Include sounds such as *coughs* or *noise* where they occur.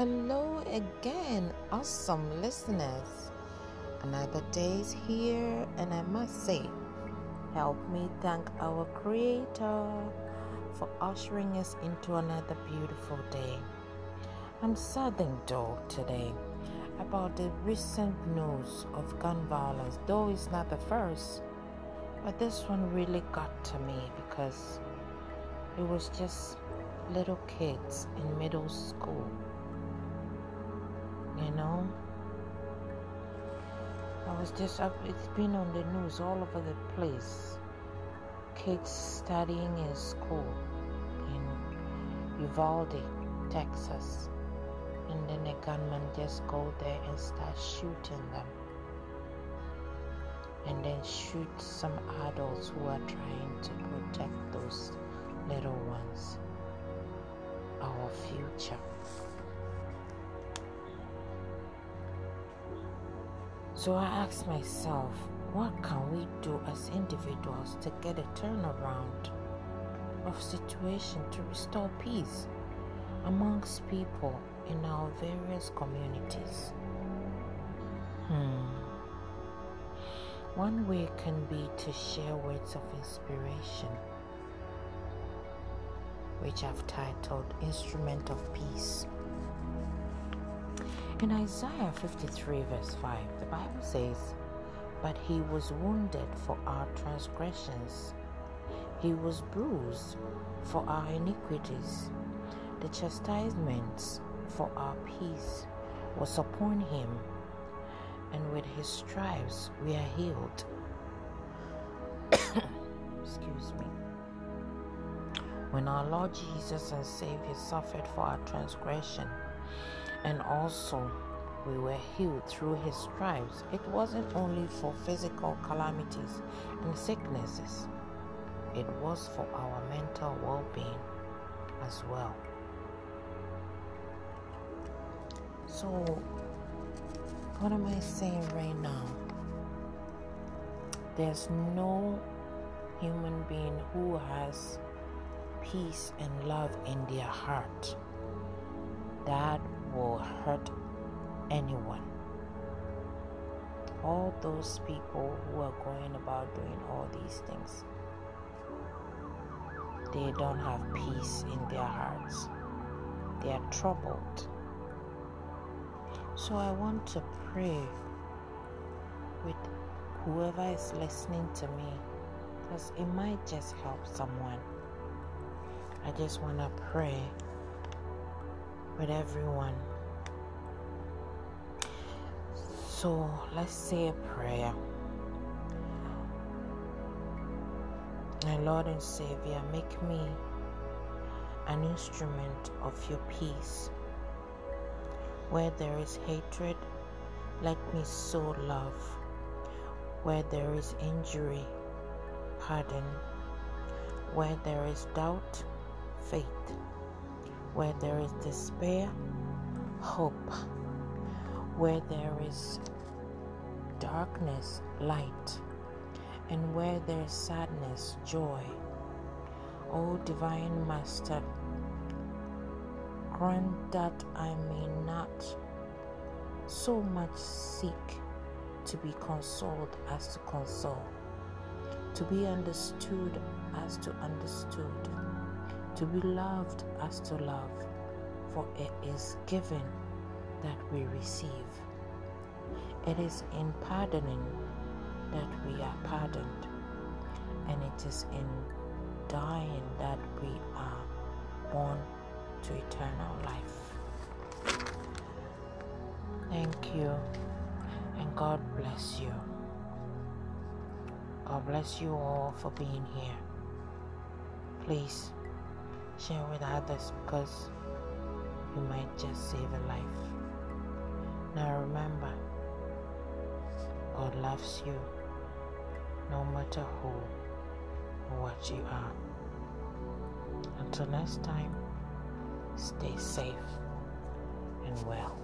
Hello again, awesome listeners. Another day is here, and I must say, help me thank our Creator for ushering us into another beautiful day. I'm saddened though today about the recent news of gun violence, though it's not the first, but this one really got to me because it was just little kids in middle school. You know? I was just, up, it's been on the news all over the place. Kids studying in school in Uvalde, Texas. And then the gunman just go there and start shooting them. And then shoot some adults who are trying to protect those little ones our future. So I asked myself, what can we do as individuals to get a turnaround of situation to restore peace amongst people in our various communities? Hmm. One way can be to share words of inspiration which I've titled Instrument of Peace. In Isaiah 53, verse 5, the Bible says, But he was wounded for our transgressions, he was bruised for our iniquities. The chastisement for our peace was upon him, and with his stripes we are healed. *coughs* Excuse me. When our Lord Jesus and Savior suffered for our transgression, and also we were healed through his stripes, it wasn't only for physical calamities and sicknesses, it was for our mental well being as well. So, what am I saying right now? There's no human being who has peace and love in their heart, that will hurt anyone. All those people who are going about doing all these things, they don't have peace in their hearts. They are troubled. So I want to pray with whoever is listening to me because it might just help someone. I just want to pray with everyone. So let's say a prayer. My Lord and Savior, make me an instrument of your peace. Where there is hatred, let me sow love. Where there is injury, pardon. Where there is doubt, faith. Where there is despair, hope. Where there is darkness, light. And where there is sadness, joy. O Divine Master, grant that I may not so much seek to be consoled as to console, to be understood as to understood to be loved as to love, for it is given that we receive. It is in pardoning that we are pardoned, and it is in dying that we are born to eternal life. Thank you, and God bless you. God bless you all for being here. Please Share with others because you might just save a life. Now remember, God loves you no matter who or what you are. Until next time, stay safe and well.